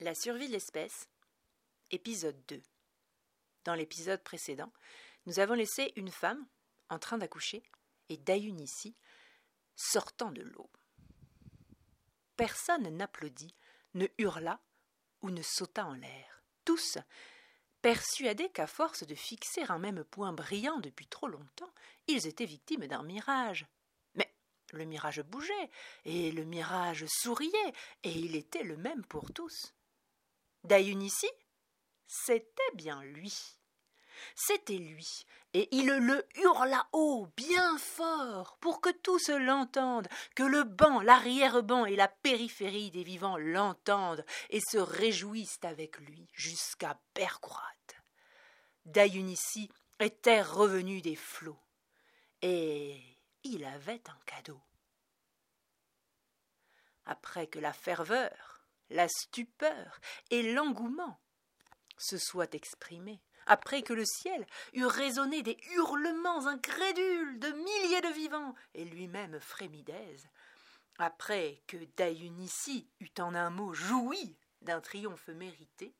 La survie de l'espèce, épisode 2. Dans l'épisode précédent, nous avons laissé une femme en train d'accoucher et Dayun ici sortant de l'eau. Personne n'applaudit, ne hurla ou ne sauta en l'air. Tous, persuadés qu'à force de fixer un même point brillant depuis trop longtemps, ils étaient victimes d'un mirage. Mais le mirage bougeait, et le mirage souriait, et il était le même pour tous. Dayun ici, c'était bien lui. C'était lui, et il le hurla haut, bien fort, pour que tous l'entendent, que le banc, l'arrière-banc et la périphérie des vivants l'entendent et se réjouissent avec lui jusqu'à Bergrat. Dayunissi était revenu des flots, et il avait un cadeau. Après que la ferveur, la stupeur et l'engouement se soient exprimés, après que le ciel eut résonné des hurlements incrédules de milliers de vivants, et lui-même frémit d'aise, après que Dayunissi eut en un mot joui d'un triomphe mérité,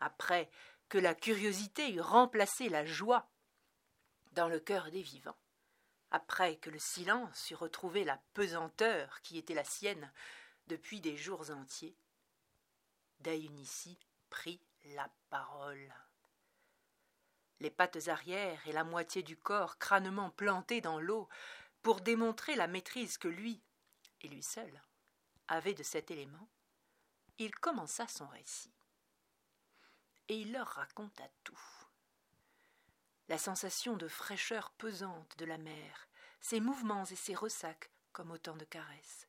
après que la curiosité eut remplacé la joie dans le cœur des vivants, après que le silence eut retrouvé la pesanteur qui était la sienne depuis des jours entiers, Dayunissi prit la parole. Les pattes arrière et la moitié du corps crânement plantés dans l'eau pour démontrer la maîtrise que lui, et lui seul, avait de cet élément, il commença son récit. Et il leur raconta tout. La sensation de fraîcheur pesante de la mer, ses mouvements et ses ressacs comme autant de caresses.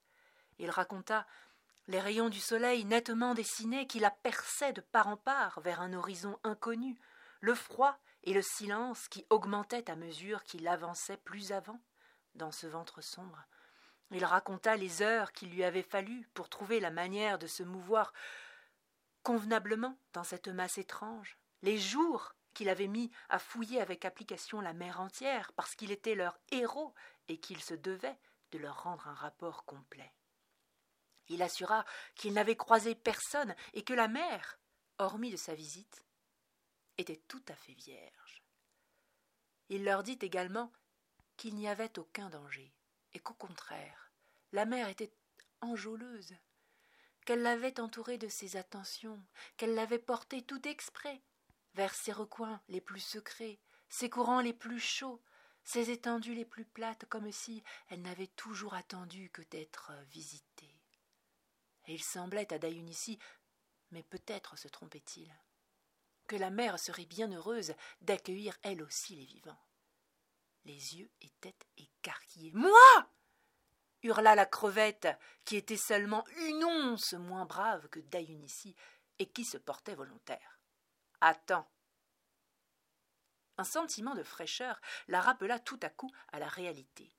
Il raconta les rayons du soleil nettement dessinés qui la perçaient de part en part vers un horizon inconnu, le froid et le silence qui augmentait à mesure qu'il avançait plus avant dans ce ventre sombre. Il raconta les heures qu'il lui avait fallu pour trouver la manière de se mouvoir convenablement dans cette masse étrange, les jours qu'il avait mis à fouiller avec application la mer entière parce qu'il était leur héros et qu'il se devait de leur rendre un rapport complet. Il assura qu'il n'avait croisé personne et que la mer, hormis de sa visite, était tout à fait vierge. Il leur dit également qu'il n'y avait aucun danger, et qu'au contraire, la mer était enjôleuse, qu'elle l'avait entouré de ses attentions, qu'elle l'avait porté tout exprès vers ses recoins les plus secrets, ses courants les plus chauds, ses étendues les plus plates, comme si elle n'avait toujours attendu que d'être visitée. Et il semblait à Dayunissi, mais peut-être se trompait-il, que la mère serait bien heureuse d'accueillir elle aussi les vivants. Les yeux étaient écarquillés. Moi hurla la crevette, qui était seulement une once moins brave que Dayunissi et qui se portait volontaire. Attends. Un sentiment de fraîcheur la rappela tout à coup à la réalité.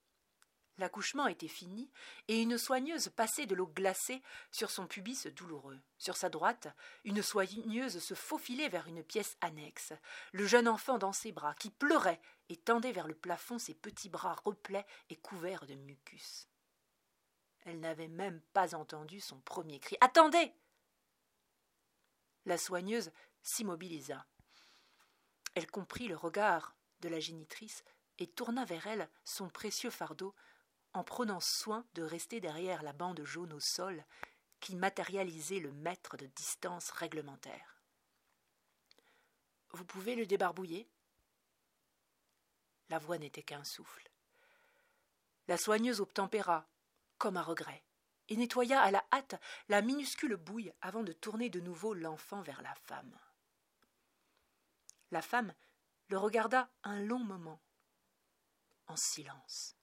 L'accouchement était fini, et une soigneuse passait de l'eau glacée sur son pubis douloureux. Sur sa droite, une soigneuse se faufilait vers une pièce annexe, le jeune enfant dans ses bras, qui pleurait et tendait vers le plafond ses petits bras replets et couverts de mucus. Elle n'avait même pas entendu son premier cri. Attendez La soigneuse s'immobilisa. Elle comprit le regard de la génitrice et tourna vers elle son précieux fardeau en prenant soin de rester derrière la bande jaune au sol qui matérialisait le mètre de distance réglementaire. Vous pouvez le débarbouiller La voix n'était qu'un souffle. La soigneuse obtempéra, comme à regret, et nettoya à la hâte la minuscule bouille avant de tourner de nouveau l'enfant vers la femme. La femme le regarda un long moment, en silence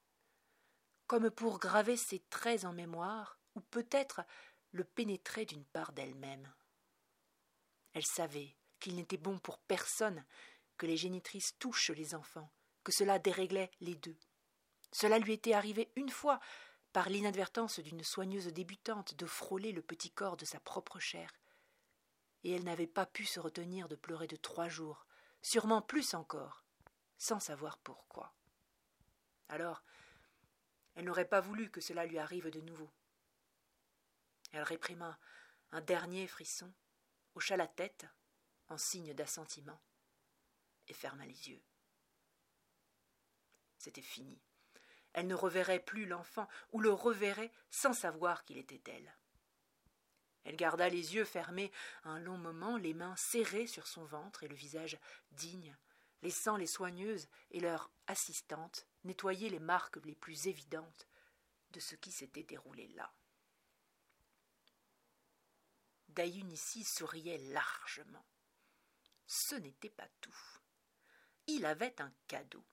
comme pour graver ses traits en mémoire, ou peut-être le pénétrer d'une part d'elle-même. Elle savait qu'il n'était bon pour personne que les génitrices touchent les enfants, que cela déréglait les deux. Cela lui était arrivé une fois, par l'inadvertance d'une soigneuse débutante, de frôler le petit corps de sa propre chair. Et elle n'avait pas pu se retenir de pleurer de trois jours, sûrement plus encore, sans savoir pourquoi. Alors, elle n'aurait pas voulu que cela lui arrive de nouveau. Elle réprima un dernier frisson hocha la tête en signe d'assentiment et ferma les yeux. C'était fini. Elle ne reverrait plus l'enfant ou le reverrait sans savoir qu'il était elle. Elle garda les yeux fermés un long moment, les mains serrées sur son ventre et le visage digne, laissant les soigneuses et leurs assistantes nettoyer les marques les plus évidentes de ce qui s'était déroulé là. Dayunici souriait largement. Ce n'était pas tout. Il avait un cadeau,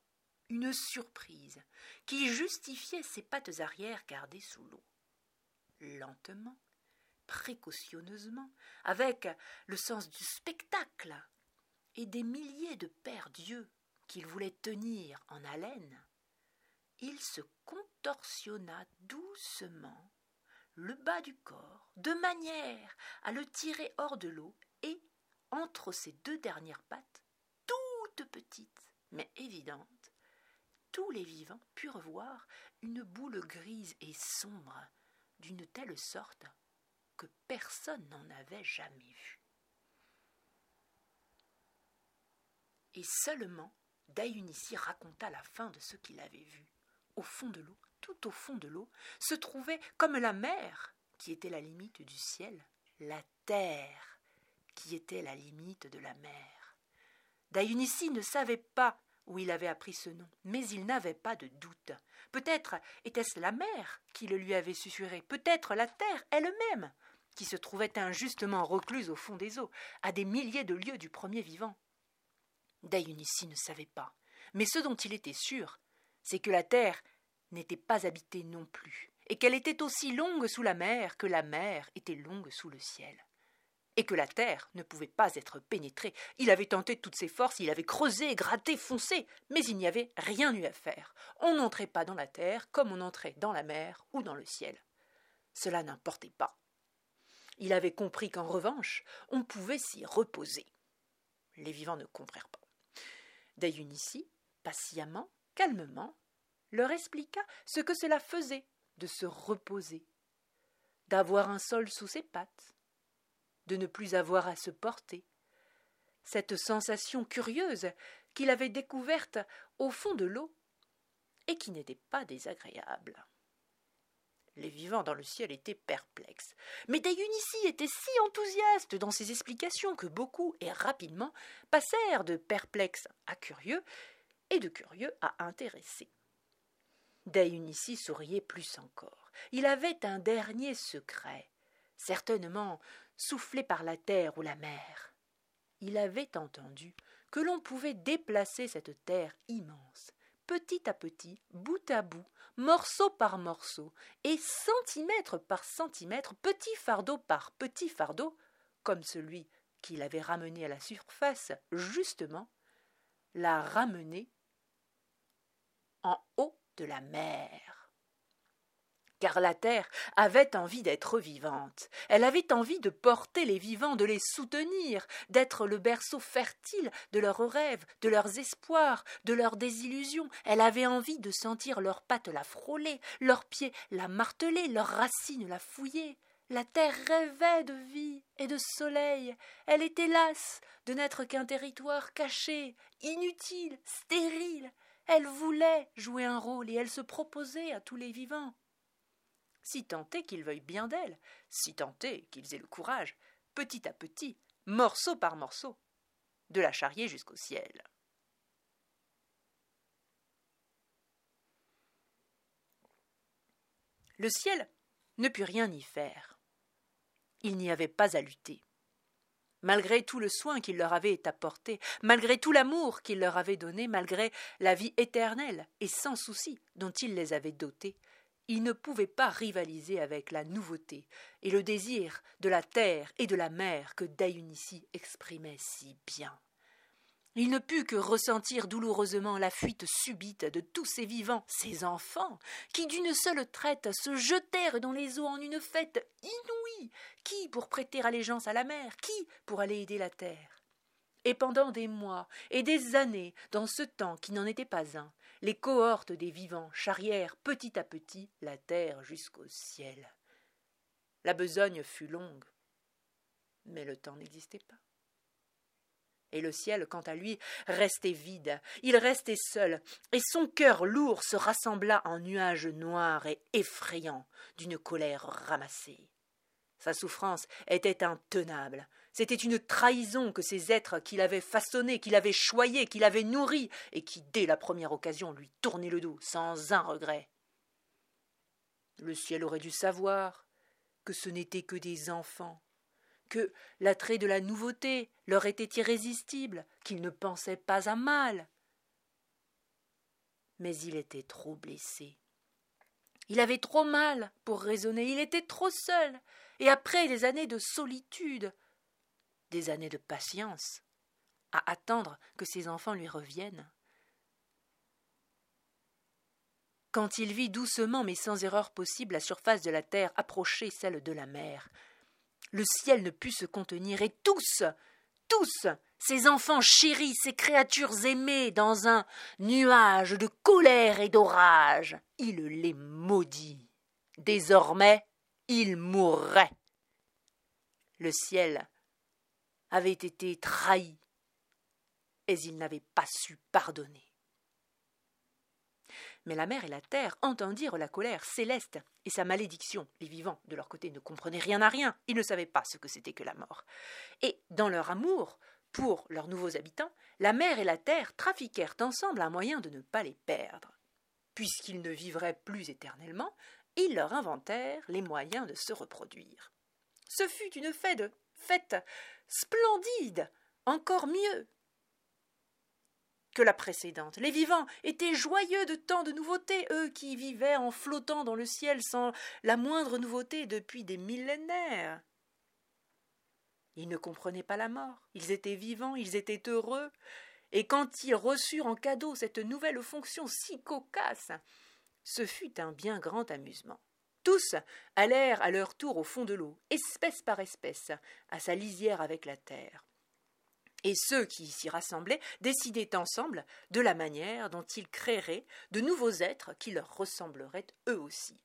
une surprise, qui justifiait ses pattes arrière gardées sous l'eau. Lentement, précautionneusement, avec le sens du spectacle et des milliers de pères dieux qu'il voulait tenir en haleine, il se contorsionna doucement le bas du corps, de manière à le tirer hors de l'eau, et, entre ses deux dernières pattes, toutes petites, mais évidentes, tous les vivants purent voir une boule grise et sombre, d'une telle sorte que personne n'en avait jamais vu. Et seulement Dayunici raconta la fin de ce qu'il avait vu. Au fond de l'eau, tout au fond de l'eau, se trouvait, comme la mer, qui était la limite du ciel, la terre, qui était la limite de la mer. Dayunici ne savait pas où il avait appris ce nom, mais il n'avait pas de doute. Peut-être était-ce la mer qui le lui avait susurré, peut-être la terre elle-même, qui se trouvait injustement recluse au fond des eaux, à des milliers de lieues du premier vivant. Dayunici ne savait pas, mais ce dont il était sûr, c'est que la terre n'était pas habitée non plus, et qu'elle était aussi longue sous la mer que la mer était longue sous le ciel, et que la terre ne pouvait pas être pénétrée. Il avait tenté toutes ses forces, il avait creusé, gratté, foncé, mais il n'y avait rien eu à faire. On n'entrait pas dans la terre comme on entrait dans la mer ou dans le ciel. Cela n'importait pas. Il avait compris qu'en revanche, on pouvait s'y reposer. Les vivants ne comprirent pas. Dayunici, patiemment, calmement, leur expliqua ce que cela faisait de se reposer, d'avoir un sol sous ses pattes, de ne plus avoir à se porter, cette sensation curieuse qu'il avait découverte au fond de l'eau et qui n'était pas désagréable. Les vivants dans le ciel étaient perplexes. Mais Dayunici était si enthousiaste dans ses explications que beaucoup et rapidement passèrent de perplexes à curieux et de curieux à intéressés. Dayunici souriait plus encore. Il avait un dernier secret, certainement soufflé par la terre ou la mer. Il avait entendu que l'on pouvait déplacer cette terre immense, petit à petit, bout à bout, morceau par morceau, et centimètre par centimètre, petit fardeau par petit fardeau, comme celui qu'il avait ramené à la surface, justement, la ramener en haut de la mer. Car la terre avait envie d'être vivante, elle avait envie de porter les vivants, de les soutenir, d'être le berceau fertile de leurs rêves, de leurs espoirs, de leurs désillusions, elle avait envie de sentir leurs pattes la frôler, leurs pieds la marteler, leurs racines la fouiller. La terre rêvait de vie et de soleil, elle était lasse de n'être qu'un territoire caché, inutile, stérile, elle voulait jouer un rôle et elle se proposait à tous les vivants si tant est qu'ils veuillent bien d'elle, si tant est qu'ils aient le courage, petit à petit, morceau par morceau, de la charrier jusqu'au ciel. Le ciel ne put rien y faire. Il n'y avait pas à lutter. Malgré tout le soin qu'il leur avait apporté, malgré tout l'amour qu'il leur avait donné, malgré la vie éternelle et sans souci dont il les avait dotés, il ne pouvait pas rivaliser avec la nouveauté et le désir de la terre et de la mer que Dayunici exprimait si bien. Il ne put que ressentir douloureusement la fuite subite de tous ces vivants, ces enfants, qui d'une seule traite se jetèrent dans les eaux en une fête inouïe, qui pour prêter allégeance à la mer, qui pour aller aider la terre? Et pendant des mois et des années, dans ce temps qui n'en était pas un, les cohortes des vivants charrièrent petit à petit la terre jusqu'au ciel. La besogne fut longue, Mais le temps n'existait pas. Et le ciel, quant à lui, restait vide, il restait seul, et son cœur lourd se rassembla en nuages noirs et effrayants d'une colère ramassée. Sa souffrance était intenable. C'était une trahison que ces êtres qu'il avait façonnés, qu'il avait choyés, qu'il avait nourris, et qui, dès la première occasion, lui tournaient le dos, sans un regret. Le ciel aurait dû savoir que ce n'étaient que des enfants, que l'attrait de la nouveauté leur était irrésistible, qu'ils ne pensaient pas à mal. Mais il était trop blessé. Il avait trop mal pour raisonner, il était trop seul, et après des années de solitude, des années de patience, à attendre que ses enfants lui reviennent. Quand il vit doucement mais sans erreur possible la surface de la terre approcher celle de la mer, le ciel ne put se contenir, et tous, tous, ces enfants chéris, ces créatures aimées, dans un nuage de colère et d'orage, il les maudit. Désormais, il mourrait. Le ciel avait été trahi, et il n'avait pas su pardonner. Mais la mer et la terre entendirent la colère céleste et sa malédiction. Les vivants, de leur côté, ne comprenaient rien à rien, ils ne savaient pas ce que c'était que la mort. Et, dans leur amour pour leurs nouveaux habitants, la mer et la terre trafiquèrent ensemble un moyen de ne pas les perdre. Puisqu'ils ne vivraient plus éternellement, ils leur inventèrent les moyens de se reproduire. Ce fut une fête, fête splendide, encore mieux que la précédente. Les vivants étaient joyeux de tant de nouveautés, eux qui vivaient en flottant dans le ciel sans la moindre nouveauté depuis des millénaires. Ils ne comprenaient pas la mort, ils étaient vivants, ils étaient heureux, et quand ils reçurent en cadeau cette nouvelle fonction si cocasse, ce fut un bien grand amusement. Tous allèrent à leur tour au fond de l'eau, espèce par espèce, à sa lisière avec la terre et ceux qui s'y rassemblaient décidaient ensemble de la manière dont ils créeraient de nouveaux êtres qui leur ressembleraient eux aussi.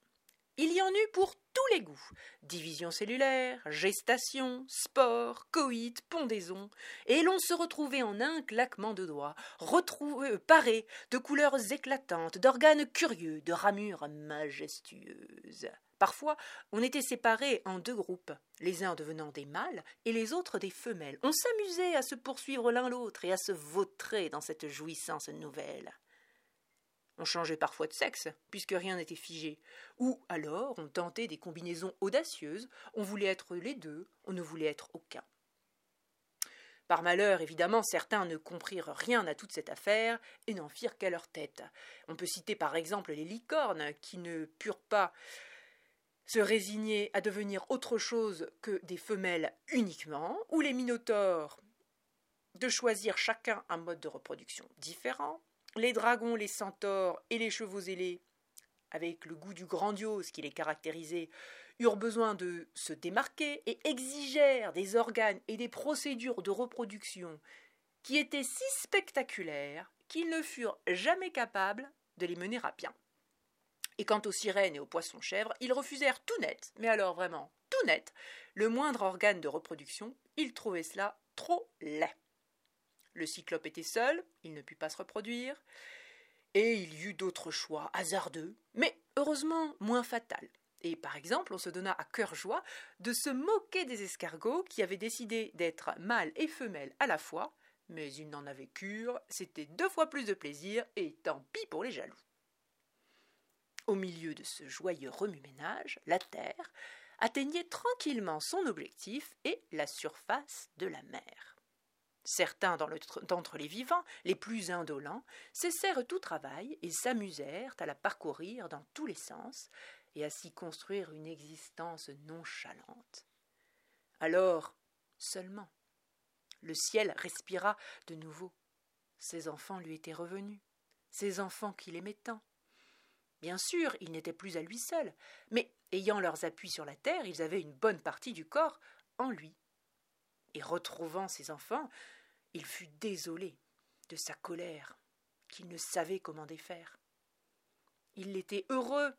Il y en eut pour tous les goûts division cellulaire, gestation, sport, coït, pondaison, et l'on se retrouvait en un claquement de doigts, retrouvé, paré de couleurs éclatantes, d'organes curieux, de ramures majestueuses. Parfois, on était séparés en deux groupes, les uns devenant des mâles et les autres des femelles. On s'amusait à se poursuivre l'un l'autre et à se vautrer dans cette jouissance nouvelle. On changeait parfois de sexe, puisque rien n'était figé, ou alors on tentait des combinaisons audacieuses, on voulait être les deux, on ne voulait être aucun. Par malheur, évidemment, certains ne comprirent rien à toute cette affaire et n'en firent qu'à leur tête. On peut citer par exemple les licornes, qui ne purent pas se résigner à devenir autre chose que des femelles uniquement, ou les minotaures de choisir chacun un mode de reproduction différent, les dragons, les centaures et les chevaux ailés, avec le goût du grandiose qui les caractérisait, eurent besoin de se démarquer et exigèrent des organes et des procédures de reproduction qui étaient si spectaculaires qu'ils ne furent jamais capables de les mener à bien. Et quant aux sirènes et aux poissons-chèvres, ils refusèrent tout net, mais alors vraiment tout net, le moindre organe de reproduction, ils trouvaient cela trop laid. Le cyclope était seul, il ne put pas se reproduire, et il y eut d'autres choix hasardeux, mais heureusement moins fatals. Et par exemple, on se donna à cœur joie de se moquer des escargots qui avaient décidé d'être mâles et femelles à la fois, mais ils n'en avaient cure, c'était deux fois plus de plaisir, et tant pis pour les jaloux. Au milieu de ce joyeux remue-ménage, la Terre atteignait tranquillement son objectif et la surface de la mer. Certains d'entre les vivants, les plus indolents, cessèrent tout travail et s'amusèrent à la parcourir dans tous les sens et à s'y construire une existence nonchalante. Alors seulement le ciel respira de nouveau. Ses enfants lui étaient revenus, ses enfants qu'il aimait tant, Bien sûr, il n'était plus à lui seul, mais ayant leurs appuis sur la terre, ils avaient une bonne partie du corps en lui. Et retrouvant ses enfants, il fut désolé de sa colère, qu'il ne savait comment défaire. Il était heureux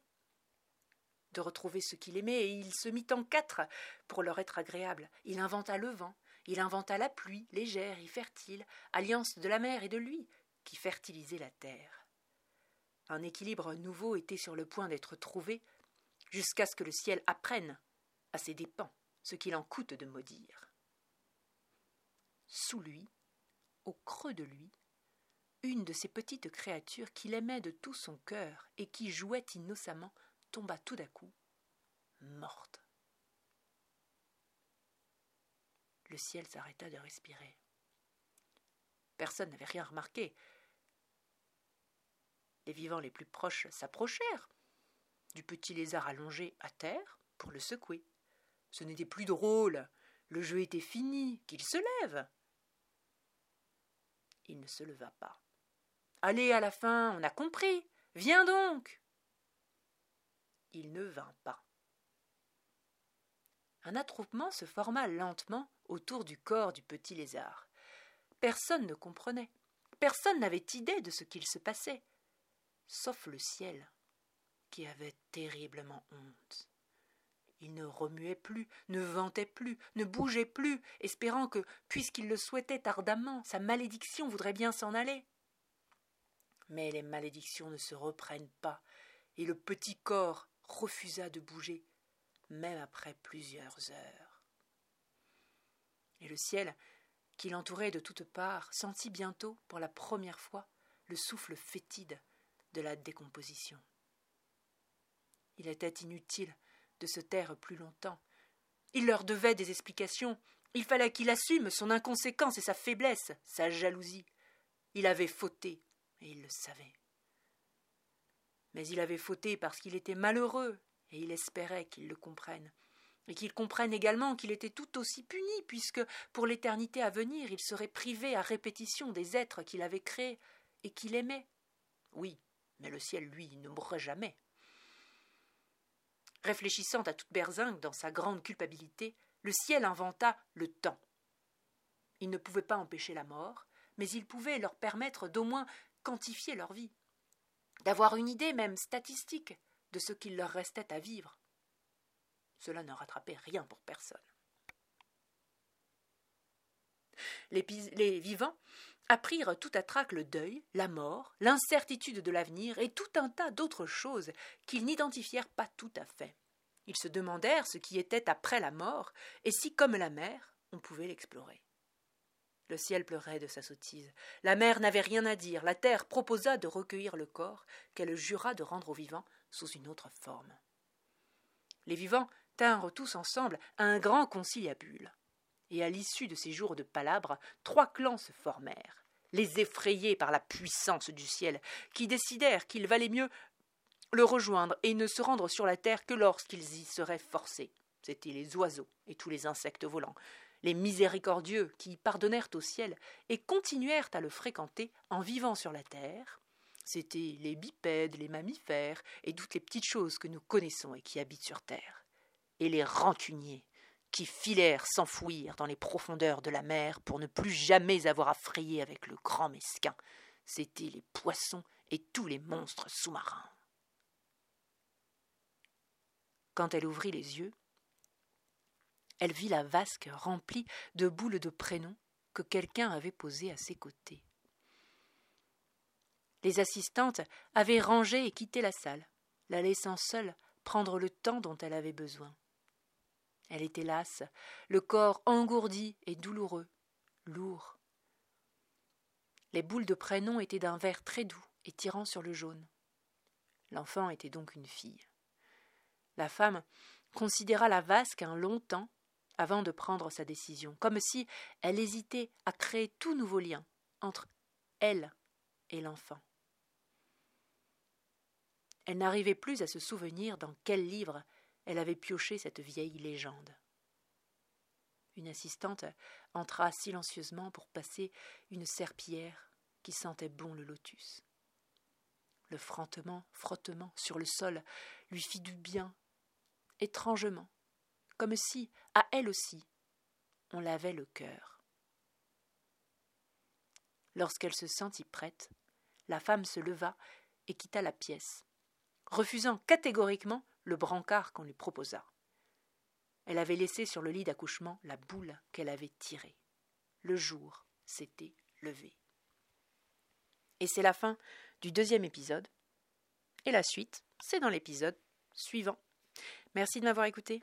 de retrouver ce qu'il aimait, et il se mit en quatre pour leur être agréable. Il inventa le vent, il inventa la pluie, légère et fertile, alliance de la mer et de lui, qui fertilisait la terre. Un équilibre nouveau était sur le point d'être trouvé, jusqu'à ce que le ciel apprenne, à ses dépens, ce qu'il en coûte de maudire. Sous lui, au creux de lui, une de ces petites créatures qu'il aimait de tout son cœur et qui jouait innocemment tomba tout d'un coup, morte. Le ciel s'arrêta de respirer. Personne n'avait rien remarqué. Les vivants les plus proches s'approchèrent du petit lézard allongé à terre pour le secouer. Ce n'était plus drôle. Le jeu était fini. Qu'il se lève. Il ne se leva pas. Allez, à la fin, on a compris. Viens donc. Il ne vint pas. Un attroupement se forma lentement autour du corps du petit lézard. Personne ne comprenait. Personne n'avait idée de ce qu'il se passait, sauf le ciel, qui avait terriblement honte. Il ne remuait plus, ne ventait plus, ne bougeait plus, espérant que, puisqu'il le souhaitait ardemment, sa malédiction voudrait bien s'en aller. Mais les malédictions ne se reprennent pas, et le petit corps refusa de bouger, même après plusieurs heures. Et le ciel, qui l'entourait de toutes parts, sentit bientôt, pour la première fois, le souffle fétide de la décomposition. Il était inutile de se taire plus longtemps. Il leur devait des explications. Il fallait qu'il assume son inconséquence et sa faiblesse, sa jalousie. Il avait fauté, et il le savait. Mais il avait fauté parce qu'il était malheureux, et il espérait qu'il le comprenne, et qu'il comprenne également qu'il était tout aussi puni, puisque pour l'éternité à venir il serait privé à répétition des êtres qu'il avait créés et qu'il aimait. Oui, mais le ciel, lui, ne mourrait jamais. Réfléchissant à toute berzingue dans sa grande culpabilité, le ciel inventa le temps. Il ne pouvait pas empêcher la mort, mais il pouvait leur permettre d'au moins quantifier leur vie, d'avoir une idée même statistique de ce qu'il leur restait à vivre. Cela ne rattrapait rien pour personne. Les, les, vivants apprirent tout à trac le deuil, la mort, l'incertitude de l'avenir et tout un tas d'autres choses qu'ils n'identifièrent pas tout à fait. Ils se demandèrent ce qui était après la mort et si, comme la mer, on pouvait l'explorer. Le ciel pleurait de sa sottise. La mer n'avait rien à dire. La terre proposa de recueillir le corps, qu'elle jura de rendre aux vivants sous une autre forme. Les vivants tinrent tous ensemble un grand conciliabule. Et à l'issue de ces jours de palabres, trois clans se formèrent, les effrayés par la puissance du ciel, qui décidèrent qu'il valait mieux le rejoindre et ne se rendre sur la terre que lorsqu'ils y seraient forcés. C'étaient les oiseaux et tous les insectes volants, les miséricordieux qui pardonnèrent au ciel et continuèrent à le fréquenter en vivant sur la terre, c'étaient les bipèdes, les mammifères et toutes les petites choses que nous connaissons et qui habitent sur terre, et les rancuniers qui filèrent s'enfouir dans les profondeurs de la mer pour ne plus jamais avoir à frayer avec le grand mesquin, c'étaient les poissons et tous les monstres sous-marins. Quand elle ouvrit les yeux, elle vit la vasque remplie de boules de prénoms que quelqu'un avait posées à ses côtés. Les assistantes avaient rangé et quitté la salle, la laissant seule prendre le temps dont elle avait besoin. Elle était lasse, le corps engourdi et douloureux, lourd. Les boules de prénom étaient d'un vert très doux et tirant sur le jaune. L'enfant était donc une fille. La femme considéra la vasque un long temps avant de prendre sa décision, comme si elle hésitait à créer tout nouveau lien entre elle et l'enfant. Elle n'arrivait plus à se souvenir dans quel livre elle avait pioché cette vieille légende. Une assistante entra silencieusement pour passer une serpillière qui sentait bon le lotus. Le frottement, frottement sur le sol lui fit du bien, étrangement, comme si, à elle aussi, on lavait le cœur. Lorsqu'elle se sentit prête, la femme se leva et quitta la pièce, refusant catégoriquement le brancard qu'on lui proposa. Elle avait laissé sur le lit d'accouchement la boule qu'elle avait tirée. Le jour s'était levé. Et c'est la fin du deuxième épisode. Et la suite, c'est dans l'épisode suivant. Merci de m'avoir écouté.